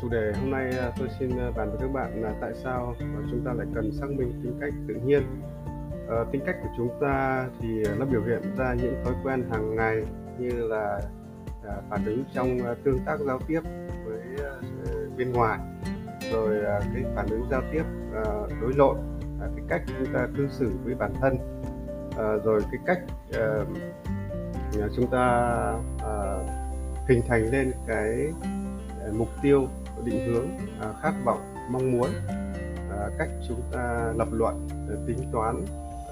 chủ đề hôm nay à, tôi xin à, bàn với các bạn là tại sao chúng ta lại cần xác minh tính cách tự nhiên. à, tính cách của chúng ta thì nó biểu hiện ra những thói quen hàng ngày như là à, phản ứng trong à, tương tác giao tiếp với bên ngoài, rồi cái phản ứng giao tiếp đối nội, cái cách chúng ta cư xử với bản thân, ờ, rồi cái cách chúng ta hình thành lên cái mục tiêu định hướng à, khát vọng mong muốn à, cách chúng ta lập luận à, tính toán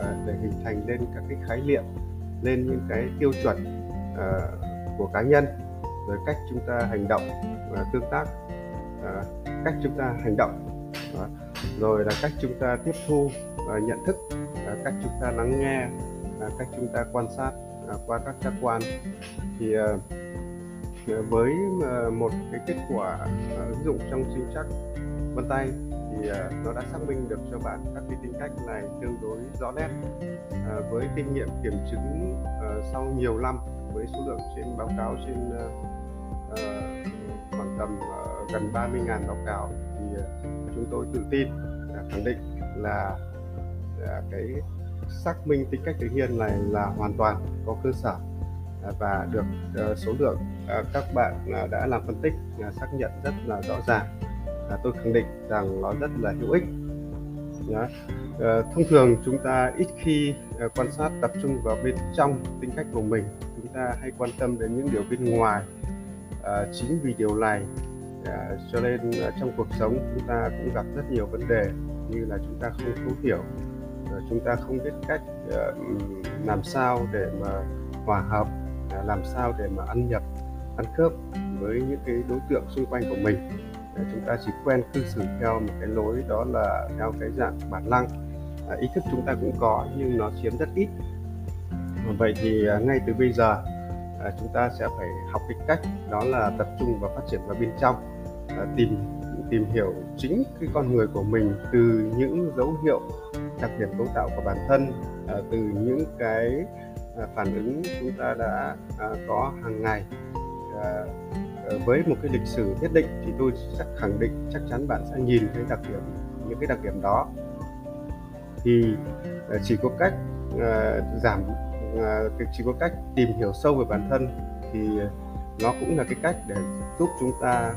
à, để hình thành lên các cái khái niệm lên những cái tiêu chuẩn à, của cá nhân rồi cách chúng ta hành động và tương tác cách chúng ta hành động rồi là cách chúng ta tiếp thu và nhận thức cách chúng ta lắng nghe cách chúng ta quan sát qua các giác quan. Thì Ờ, với ờ, một cái kết quả ờ, ứng dụng trong sinh chắc vân tay thì nó đã xác minh được cho bạn các cái tính cách này tương đối rõ nét. Với kinh nghiệm kiểm chứng sau nhiều năm với số lượng trên báo cáo trên khoảng tầm gần 30.000 báo cáo thì chúng tôi tự tin khẳng định là cái xác minh tính cách tự nhiên này là hoàn toàn có cơ sở và được số lượng à, các bạn à, đã làm phân tích à, xác nhận rất là rõ ràng. À, tôi khẳng định rằng nó rất là hữu ích. À, thông thường chúng ta ít khi quan sát tập trung vào bên trong tính cách của mình. Chúng ta hay quan tâm đến những điều bên ngoài chính vì điều này cho nên trong cuộc sống chúng ta cũng gặp rất nhiều vấn đề như là chúng ta không thấu hiểu chúng ta không biết cách làm sao để mà hòa hợp làm sao để mà ăn nhập ăn khớp với những cái đối tượng xung quanh của mình. Chúng ta chỉ quen cư xử theo một cái lối đó là theo cái dạng bản năng. À, ý thức chúng ta cũng có nhưng nó chiếm rất ít. Vậy thì à, ngay từ bây giờ à, chúng ta sẽ phải học cái cách đó là tập trung và phát triển vào bên trong. À, tìm tìm hiểu chính cái con người của mình từ những dấu hiệu đặc điểm cấu tạo của bản thân à, từ những cái À, phản ứng chúng ta đã à, có hàng ngày. À, à, với một cái lịch sử nhất định thì tôi chắc khẳng định chắc chắn bạn sẽ nhìn thấy đặc điểm những cái đặc điểm đó. Thì à, chỉ có cách à, giảm chỉ có cách tìm hiểu sâu về bản thân thì nó cũng là cái cách để giúp chúng ta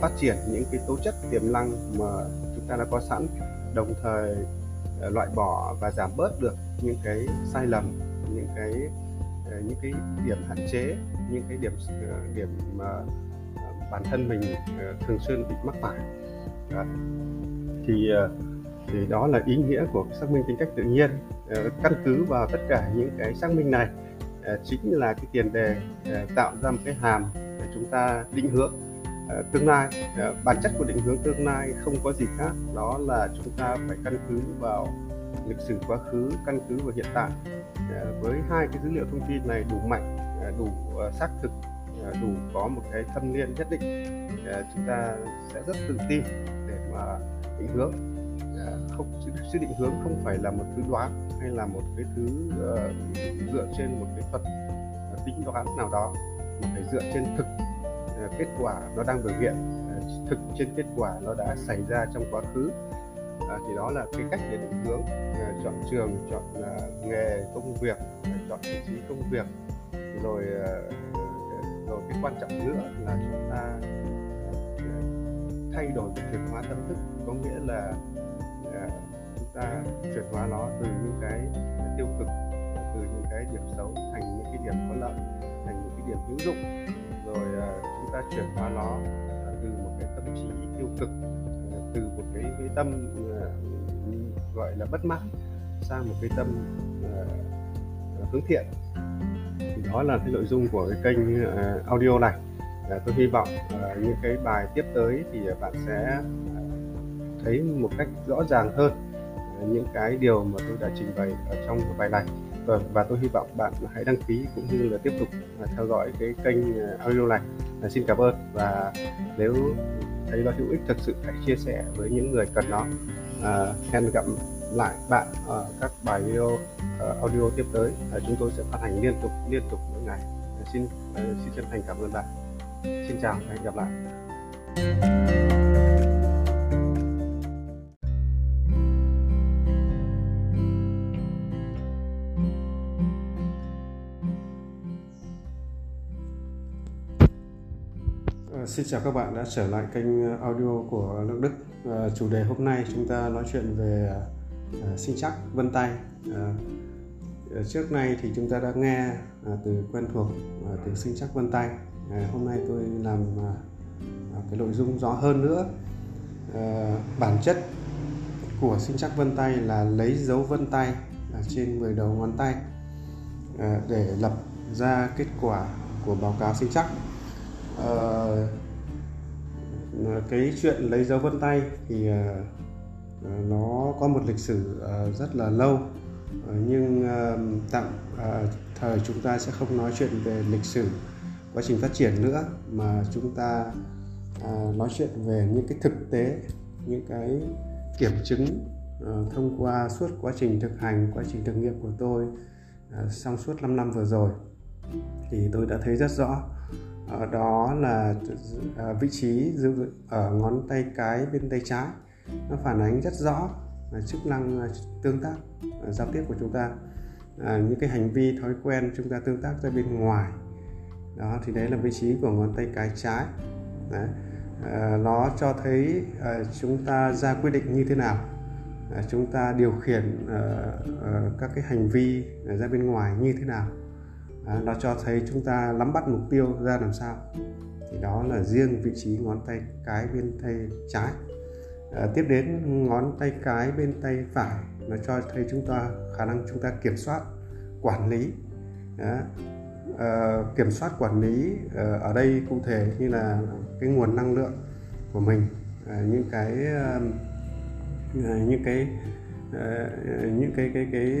phát triển những cái tố chất tiềm năng mà chúng ta đã có sẵn đồng thời loại bỏ và giảm bớt được những cái sai lầm những cái những cái điểm hạn chế những cái điểm ờ, điểm mà ờ, bản thân mình ờ, thường xuyên bị mắc phải. À, thì thì đó là ý nghĩa của xác minh tính cách tự nhiên. Căn cứ vào tất cả những cái xác minh này chính là cái tiền đề tạo ra một cái hàm để chúng ta định hướng tương lai. Bản chất của định hướng tương lai không có gì khác đó là chúng ta phải căn cứ vào lịch sử quá khứ căn cứ vào hiện tại. Với hai cái dữ liệu thông tin này đủ mạnh đủ ờ, xác thực ờ, đủ có một cái thâm niên nhất định ờ, chúng ta sẽ rất tự tin để mà định hướng. Không, sự định hướng không phải là một thứ đoán hay là một cái thứ dựa trên một cái thuật tính đoán nào đó, mà phải dựa trên thực kết quả nó đang biểu hiện thực trên kết quả nó đã xảy ra trong quá khứ. Thì đó là cái cách để định hướng chọn trường, chọn nghề công việc, chọn vị trí công việc rồi ờ, ờ, rồi cái quan trọng nữa là chúng ta ờ, thay đổi và chuyển hóa tâm thức. Có nghĩa là chúng ta chuyển hóa nó từ những cái tiêu cực từ những cái điểm xấu thành những cái điểm có lợi thành những cái điểm hữu dụng. Rồi chúng ta chuyển hóa nó từ một cái tâm trí tiêu cực từ một cái, cái tâm gọi là bất mãn sang một cái tâm hướng thiện thì đó là cái nội dung của cái kênh ờ, audio này. Tôi hy vọng ờ, những cái bài tiếp tới thì bạn sẽ ờ, thấy một cách rõ ràng hơn những cái điều mà tôi đã trình bày ở trong bài này. Vâng, và, tôi hy vọng bạn hãy đăng ký cũng như là tiếp tục theo dõi cái kênh audio này. Xin cảm ơn và nếu thấy nó hữu ích thật sự hãy chia sẻ với những người cần nó. À, hẹn gặp lại bạn ở các bài video Ờ, audio tiếp tới ờ, chúng tôi sẽ phát hành liên tục liên tục mỗi ngày ờ, xin xin chân thành cảm ơn bạn xin chào và hẹn gặp lại Xin chào các bạn đã trở lại kênh audio của Lương Đức. À, chủ đề hôm nay chúng ta nói chuyện về à, sinh chắc vân tay. À, Ờ, trước nay thì chúng ta đã nghe à, từ quen thuộc à, từ sinh chắc vân tay. À, hôm nay tôi làm cái nội dung rõ hơn nữa. Ờ, bản chất của sinh chắc vân tay là lấy dấu vân tay trên 10 đầu ngón tay để lập ra kết quả của báo cáo sinh chắc ờ, cái chuyện lấy dấu vân tay thì nó có một lịch sử rất là lâu Ờ, nhưng tạm ờ, thời chúng ta sẽ không nói chuyện về lịch sử, quá trình phát triển nữa, mà chúng ta à, nói chuyện về những cái thực tế, những cái kiểm chứng ờ, thông qua suốt quá trình thực hành, quá trình thực nghiệm của tôi trong suốt 5 năm vừa rồi. Thì tôi đã thấy rất rõ đó là vị trí ở ngón tay cái bên tay trái, nó phản ánh rất rõ chức năng tương tác giao tiếp của chúng ta. À, những cái hành vi thói quen chúng ta tương tác ra bên ngoài. Đó thì đấy là vị trí của ngón tay cái trái. Đấy. À, nó cho thấy à, chúng ta ra quyết định như thế nào. À, chúng ta điều khiển à, à, các cái hành vi ra bên ngoài như thế nào. À, nó cho thấy chúng ta nắm bắt mục tiêu ra làm sao. Thì đó là riêng vị trí ngón tay cái bên tay trái. À, tiếp đến ngón tay cái bên tay phải nó cho thấy chúng ta khả năng chúng ta kiểm soát quản lý. À, à, kiểm soát quản lý ờ, ở đây cụ thể như là cái nguồn năng lượng của mình à, những cái à, những cái à, những cái cái cái cái,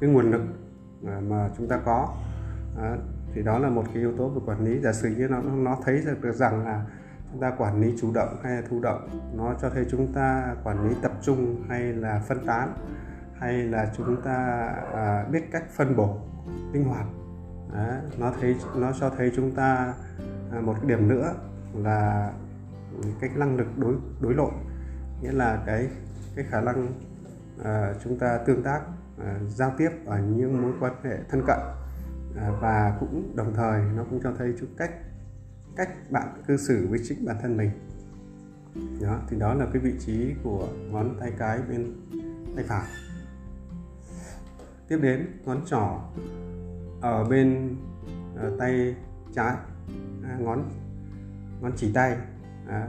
cái nguồn lực mà chúng ta có. À, thì đó là một cái yếu tố về quản lý. Giả sử như nó nó thấy được rằng là chúng ta quản lý chủ động hay là thụ động? Nó cho thấy chúng ta quản lý tập trung hay là phân tán hay là chúng ta à, biết cách phân bổ linh hoạt. Đó, nó thấy nó cho thấy chúng ta à, một cái điểm nữa là cái năng lực đối đối nội. Nghĩa là cái cái khả năng à, chúng ta tương tác À, giao tiếp ở những mối quan hệ thân cận à, và cũng đồng thời nó cũng cho thấy chút cách cách bạn cư xử với chính bản thân mình. Đó thì đó là cái vị trí của ngón tay cái bên tay phải. Tiếp đến ngón trỏ ở bên ở tay trái à, ngón ngón chỉ tay. À,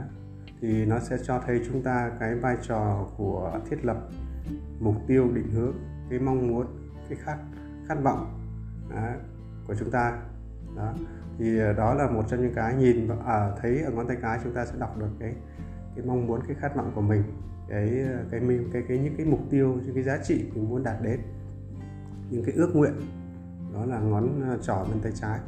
thì nó sẽ cho thấy chúng ta cái vai trò của thiết lập mục tiêu định hướng cái mong muốn cái khát khát vọng à, của chúng ta. Đó thì ờ, đó là một trong những cái nhìn ở à, thấy ở ngón tay cái chúng ta sẽ đọc được cái cái mong muốn cái khát vọng của mình cái ờ, cái cái cái cái, cái những cái mục tiêu những cái giá trị mình muốn đạt đến. Những cái ước nguyện đó là ngón ờ, trỏ bên tay trái.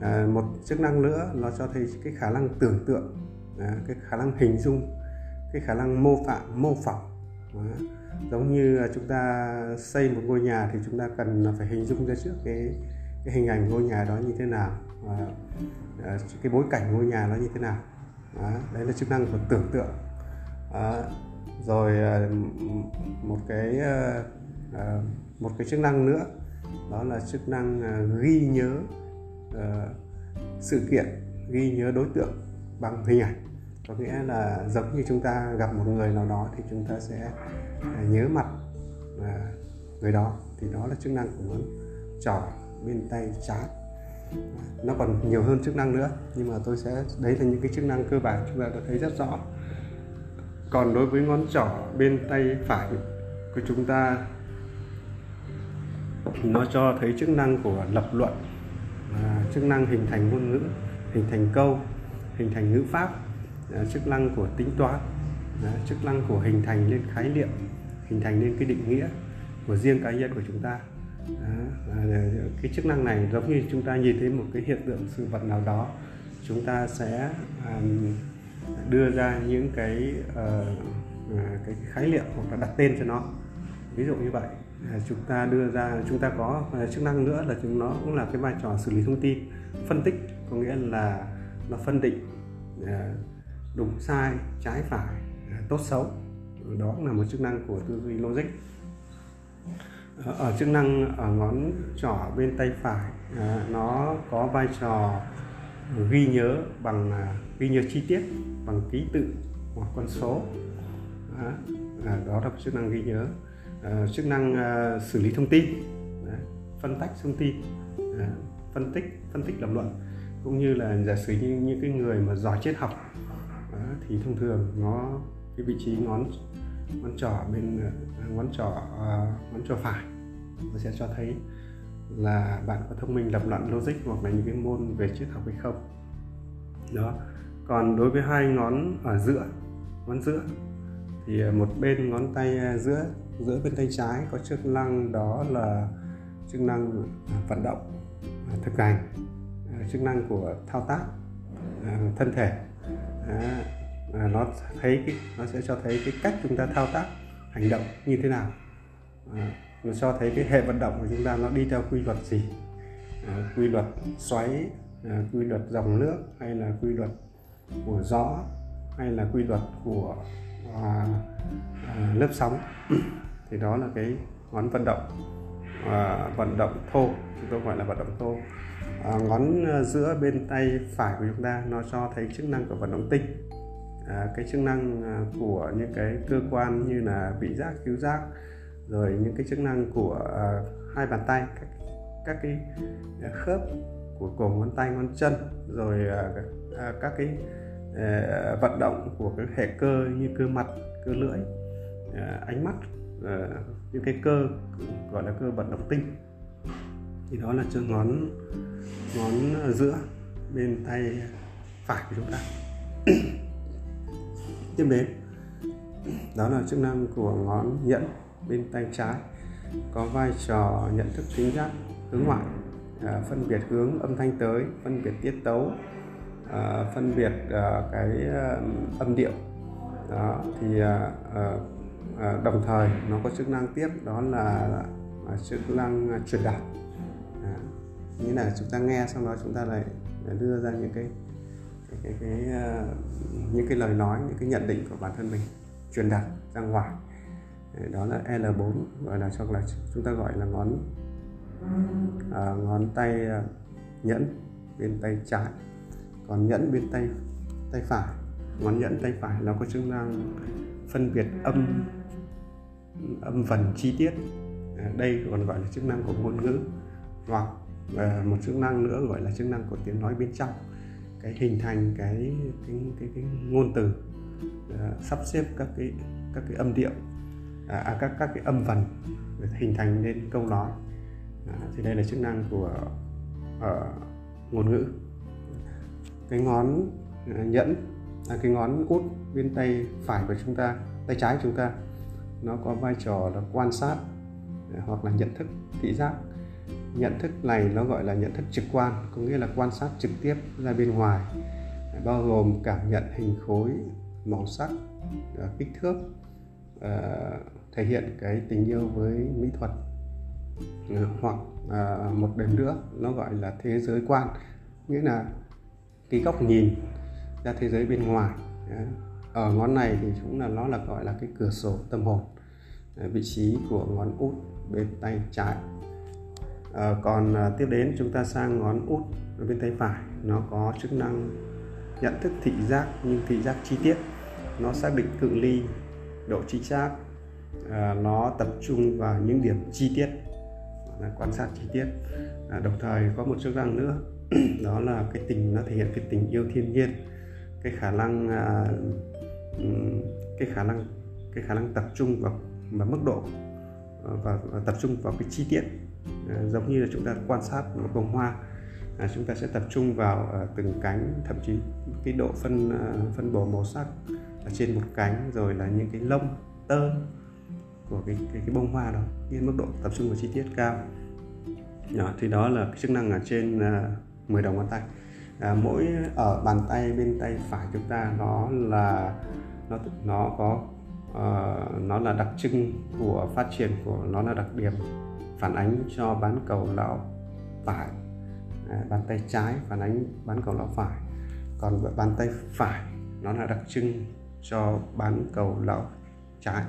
À, một chức năng nữa nó cho thấy cái khả năng tưởng tượng à, cái khả năng hình dung cái khả năng mô phạm mô phỏng à, giống như chúng ta xây một ngôi nhà thì chúng ta cần phải hình dung ra trước cái cái hình ảnh ngôi nhà đó như thế nào và à, cái bối cảnh ngôi nhà nó như thế nào. Đó, đấy là chức năng của tưởng tượng. Đó, rồi à, một cái à, một cái chức năng nữa đó là chức năng ghi nhớ sự kiện ghi nhớ đối tượng bằng hình ảnh. Có nghĩa là giống như chúng ta gặp một người nào đó thì chúng ta sẽ nhớ mặt người đó. Thì đó là chức năng của ngón trỏ bên tay trái. Nó còn nhiều hơn chức năng nữa nhưng mà tôi sẽ đấy là những cái chức năng cơ bản chúng ta đã thấy rất rõ. Còn đối với ngón trỏ bên tay phải của chúng ta nó cho thấy chức năng của lập luận à, chức năng hình thành ngôn ngữ hình thành câu hình thành ngữ pháp à, chức năng của tính toán à, chức năng của hình thành lên khái niệm hình thành lên cái định nghĩa của riêng cá nhân của chúng ta. Đó, cái chức năng này giống như chúng ta nhìn thấy một cái hiện tượng sự vật nào đó chúng ta sẽ um, đưa ra những cái uh, cái khái niệm hoặc là đặt tên cho nó. Ví dụ như vậy chúng ta đưa ra chúng ta có ờ, chức năng nữa là chúng nó cũng là cái vai trò xử lý thông tin phân tích có nghĩa là nó phân định ờ, đúng sai trái phải tốt xấu. Đó cũng là một chức năng của tư duy logic. Ờ, ở chức năng ở ngón trỏ bên tay phải à, nó có vai trò ghi nhớ bằng à, ghi nhớ chi tiết bằng ký tự hoặc con số. Đó, à, đó là chức năng ghi nhớ. À, chức năng à, xử lý thông tin à, phân tách thông tin à, phân tích phân tích lập luận cũng như là giả sử như những cái người mà giỏi triết học à, thì thông thường nó cái vị trí ngón ngón trỏ bên à, ngón trỏ uh, ngón trỏ phải. Nó sẽ cho thấy là bạn có thông minh lập luận logic hoặc là những cái môn về triết học hay không. Đó. Còn đối với hai ngón ở giữa ngón giữa thì à, một bên ngón tay giữa giữa bên tay trái có chức năng đó là chức năng vận động thực hành chức năng của thao tác thân thể nó thấy cái nó sẽ cho thấy cái cách chúng ta thao tác hành động như thế nào. À, nó cho thấy cái hệ vận động của chúng ta nó đi theo quy luật gì. À, quy luật xoáy à, quy luật dòng nước hay là quy luật của gió hay là quy luật của à, à, lớp sóng. Thì đó là cái ngón vận động à, vận động thô chúng tôi gọi là vận động thô. À, ngón giữa bên tay phải của chúng ta nó cho thấy chức năng của vận động tinh à, cái chức năng à, của những cái cơ quan như là vị giác cứu giác rồi những cái chức năng của à, hai bàn tay các các cái à, khớp của cổ ngón tay ngón chân rồi à, à các cái à, vận động của cái hệ cơ như cơ mặt cơ lưỡi à, ánh mắt à, những cái cơ gọi là cơ vận động tinh. Thì đó là chân ngón ngón giữa bên tay phải của chúng ta. tiếp đến. Đó là chức năng của ngón nhẫn bên tay trái. Có vai trò nhận thức tính giác hướng ngoại à, phân biệt hướng âm thanh tới phân biệt tiết tấu à, phân biệt à, cái à, âm điệu. Đó thì à, à, à đồng thời nó có chức năng tiếp đó là à, chức năng à, truyền đạt. À, như là chúng ta nghe xong đó chúng ta lại đưa ra những cái cái, cái, cái những cái lời nói những cái nhận định của bản thân mình truyền đạt ra ngoài. Đó là L4 gọi là hoặc là chúng ta gọi là ngón à, ngón tay ờ, nhẫn bên tay trái còn nhẫn bên tay tay phải. Ngón nhẫn tay phải nó có chức năng phân biệt âm âm vần chi tiết. À, đây còn gọi là chức năng của ngôn ngữ hoặc à, một chức năng nữa gọi là chức năng của tiếng nói bên trong cái hình thành cái cái cái, cái ngôn từ à, sắp xếp các cái các cái âm điệu à, à, các các cái âm vần để hình thành nên câu nói. À, thì đây là chức năng của uh, ngôn ngữ. Cái ngón uh, nhẫn là cái ngón út bên tay phải của chúng ta tay trái của chúng ta nó có vai trò là quan sát hoặc là nhận thức thị giác nhận thức này nó gọi là nhận thức trực quan, có nghĩa là quan sát trực tiếp ra bên ngoài. Bao gồm cảm nhận hình khối, màu sắc ờ, kích thước ờ, thể hiện cái tình yêu với mỹ thuật. Ờ, hoặc một đền nữa, nó gọi là thế giới quan, nghĩa là cái góc nhìn ra thế giới bên ngoài. Ở ngón này thì cũng là, nó là gọi là cái cửa sổ tâm hồn. Vị trí của ngón út, bên tay trái à, còn à, tiếp đến chúng ta sang ngón út bên tay phải. Nó có chức năng nhận thức thị giác nhưng thị giác chi tiết. Nó xác định cự ly độ chính xác à, ờ, nó tập trung vào những điểm chi tiết là quan sát chi tiết. À, đồng thời có một chức năng nữa đó là cái tình nó thể hiện cái tình yêu thiên nhiên cái khả năng à, cái khả năng cái khả năng tập trung vào và mức độ và, và tập trung vào cái chi tiết à, giống như là chúng ta quan sát một bông hoa à, chúng ta sẽ tập trung vào à, từng cánh thậm chí cái độ phân à, phân bổ màu sắc ở trên một cánh rồi là những cái lông tơ của cái cái, cái bông hoa đó cái mức độ tập trung vào chi tiết cao. Đó, thì đó là cái chức năng ở trên à, 10 đầu ngón tay. À, mỗi ở bàn tay bên tay phải chúng ta nó là nó nó có uh, nó là đặc trưng của phát triển của nó là đặc điểm phản ánh cho bán cầu lão phải. À, bàn tay trái phản ánh bán cầu lão phải. Còn bàn tay phải nó là đặc trưng cho bán cầu lão trái.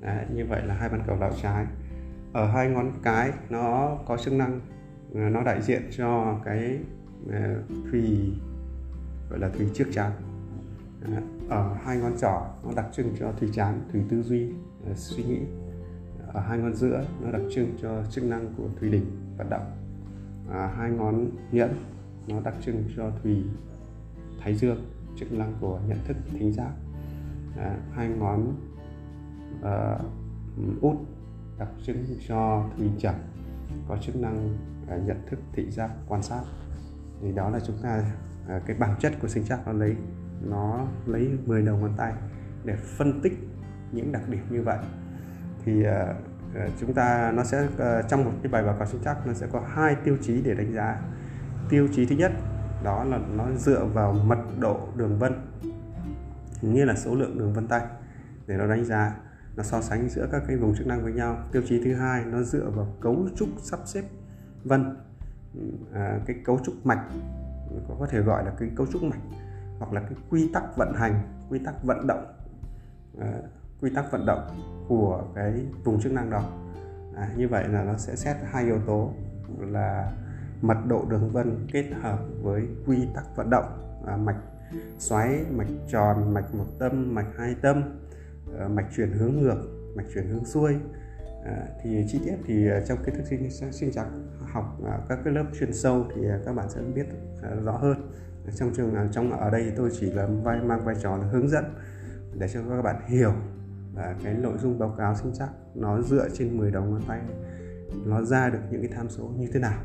Đấy, như vậy là hai bàn cầu lão trái. Ở hai ngón cái nó có chức năng à, nó đại diện cho cái à, thùy gọi là thùy trước chán ở hai ngón trỏ nó đặc trưng cho thùy chán thùy tư duy à, suy nghĩ ở hai ngón giữa nó đặc trưng cho chức năng của thùy đỉnh vận động. À, hai ngón nhẫn nó đặc trưng cho thùy thái dương chức năng của nhận thức thính giác. À, hai ngón uh, út đặc trưng cho thùy chẩm có chức năng uh, nhận thức thị giác quan sát. Thì đó là chúng ta uh, cái bản chất của sinh chắc nó lấy nó lấy 10 đầu ngón tay để phân tích những đặc điểm như vậy thì ờ, ờ, chúng ta nó sẽ ờ, trong một cái bài báo cáo sinh chắc nó sẽ có hai tiêu chí để đánh giá. Tiêu chí thứ nhất đó là nó dựa vào mật độ đường vân như là số lượng đường vân tay để nó đánh giá nó so sánh giữa các cái vùng chức năng với nhau. Tiêu chí thứ hai nó dựa vào cấu trúc sắp xếp vân à, cái cấu trúc mạch có thể gọi là cái cấu trúc mạch hoặc là cái quy tắc vận hành quy tắc vận động à, quy tắc vận động của cái vùng chức năng đó. À, như vậy là nó sẽ xét hai yếu tố là mật độ đường vân kết hợp với quy tắc vận động à, mạch xoáy mạch tròn mạch một tâm mạch hai tâm à, mạch chuyển hướng ngược mạch chuyển hướng xuôi. À, thì chi tiết thì à, trong kiến thức sinh sinh chắc học à, các cái lớp chuyên sâu thì à, các bạn sẽ biết à, rõ hơn. Trong trường à, trong ở đây tôi chỉ là vai mang vai trò là hướng dẫn để cho các bạn hiểu và cái nội dung báo cáo sinh chắc nó dựa trên 10 đầu ngón tay. Nó ra được những cái tham số như thế nào.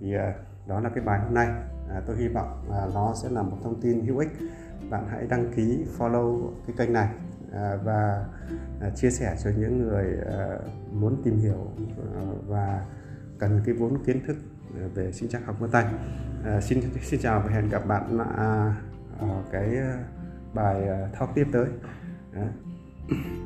Thì ờ, đó là cái bài hôm nay. À, tôi hy vọng là nó sẽ là một thông tin hữu ích. Bạn hãy đăng ký follow cái kênh này à, và à, chia sẻ cho những người à, muốn tìm hiểu à, và cần cái vốn kiến thức về sinh chắc học vân tay. À, xin xin chào và hẹn gặp bạn à, ở cái bài thao tiếp tới. À. mm-hmm